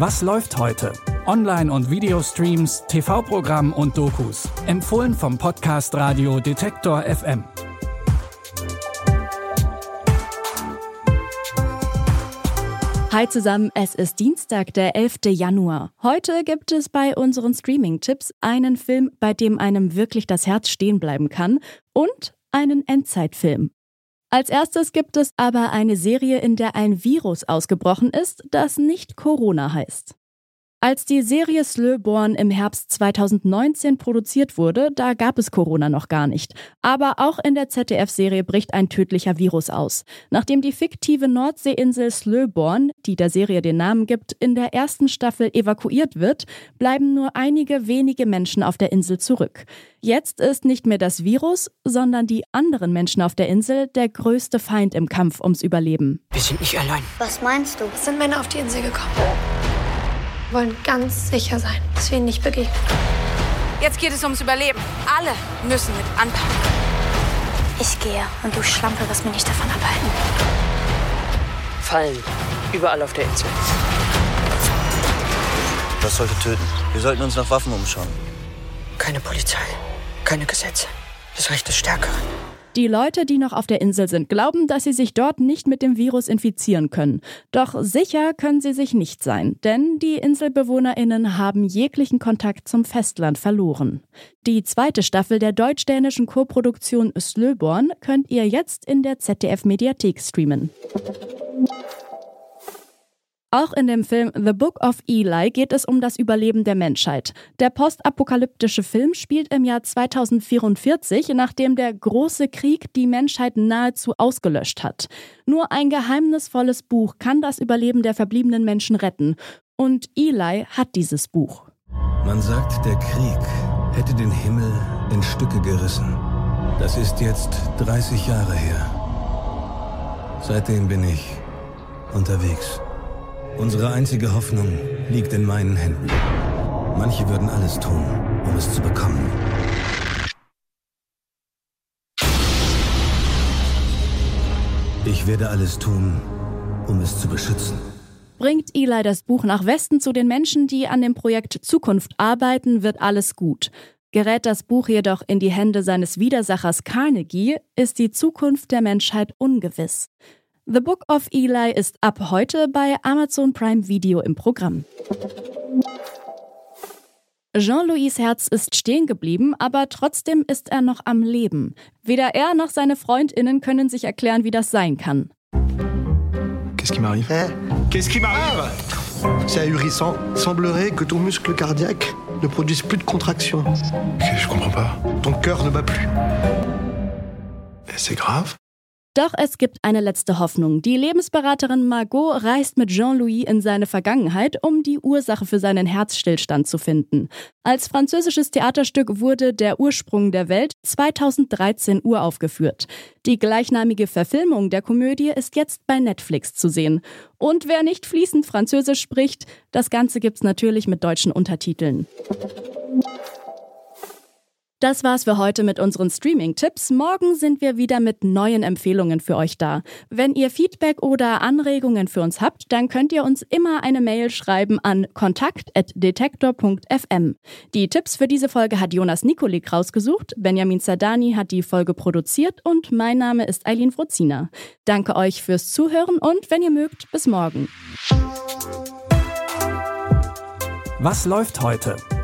Was läuft heute? Online- und Videostreams, TV-Programm und Dokus. Empfohlen vom Podcast Radio Detektor FM. Hi zusammen, es ist Dienstag, der 11. Januar. Heute gibt es bei unseren Streaming-Tipps einen Film, bei dem einem wirklich das Herz stehen bleiben kann und einen Endzeitfilm. Als erstes gibt es aber eine Serie, in der ein Virus ausgebrochen ist, das nicht Corona heißt. Als die Serie Slöborn im Herbst 2019 produziert wurde, da gab es Corona noch gar nicht. Aber auch in der ZDF-Serie bricht ein tödlicher Virus aus. Nachdem die fiktive Nordseeinsel Slöborn, die der Serie den Namen gibt, in der ersten Staffel evakuiert wird, bleiben nur einige wenige Menschen auf der Insel zurück. Jetzt ist nicht mehr das Virus, sondern die anderen Menschen auf der Insel der größte Feind im Kampf ums Überleben. Wir sind nicht allein. Was meinst du? Es sind Männer auf die Insel gekommen wollen ganz sicher sein, dass wir ihnen nicht begegnen. Jetzt geht es ums Überleben. Alle müssen mit anpacken. Ich gehe und du Schlampe wirst mich nicht davon abhalten. Fallen. Überall auf der Insel. Was sollte töten? Wir sollten uns nach Waffen umschauen. Keine Polizei. Keine Gesetze. Das Recht des Stärkeren. Die Leute, die noch auf der Insel sind, glauben, dass sie sich dort nicht mit dem Virus infizieren können. Doch sicher können sie sich nicht sein, denn die Inselbewohnerinnen haben jeglichen Kontakt zum Festland verloren. Die zweite Staffel der deutsch-dänischen Koproduktion Slöborn könnt ihr jetzt in der ZDF Mediathek streamen. Auch in dem Film The Book of Eli geht es um das Überleben der Menschheit. Der postapokalyptische Film spielt im Jahr 2044, nachdem der große Krieg die Menschheit nahezu ausgelöscht hat. Nur ein geheimnisvolles Buch kann das Überleben der verbliebenen Menschen retten. Und Eli hat dieses Buch. Man sagt, der Krieg hätte den Himmel in Stücke gerissen. Das ist jetzt 30 Jahre her. Seitdem bin ich unterwegs. Unsere einzige Hoffnung liegt in meinen Händen. Manche würden alles tun, um es zu bekommen. Ich werde alles tun, um es zu beschützen. Bringt Eli das Buch nach Westen zu den Menschen, die an dem Projekt Zukunft arbeiten, wird alles gut. Gerät das Buch jedoch in die Hände seines Widersachers Carnegie, ist die Zukunft der Menschheit ungewiss. The Book of Eli ist ab heute bei Amazon Prime Video im Programm. Jean-Louis Herz ist stehen geblieben, aber trotzdem ist er noch am Leben. Weder er noch seine Freundinnen können sich erklären, wie das sein kann. Qu'est-ce qui m'arrive Eh Qu'est-ce qui m'arrive C'est ahurissant. Semblerait que ton muscle cardiaque ne produise plus de contraction. Ok, Je comprends pas. Ton cœur ne bat plus. Eh, C'est grave Doch es gibt eine letzte Hoffnung. Die Lebensberaterin Margot reist mit Jean-Louis in seine Vergangenheit, um die Ursache für seinen Herzstillstand zu finden. Als französisches Theaterstück wurde Der Ursprung der Welt 2013 uraufgeführt. Die gleichnamige Verfilmung der Komödie ist jetzt bei Netflix zu sehen. Und wer nicht fließend Französisch spricht, das Ganze gibt's natürlich mit deutschen Untertiteln. Das war's für heute mit unseren Streaming-Tipps. Morgen sind wir wieder mit neuen Empfehlungen für euch da. Wenn ihr Feedback oder Anregungen für uns habt, dann könnt ihr uns immer eine Mail schreiben an kontakt.detektor.fm. Die Tipps für diese Folge hat Jonas Nikolik rausgesucht, Benjamin Zadani hat die Folge produziert und mein Name ist Eileen Frozina. Danke euch fürs Zuhören und wenn ihr mögt, bis morgen. Was läuft heute?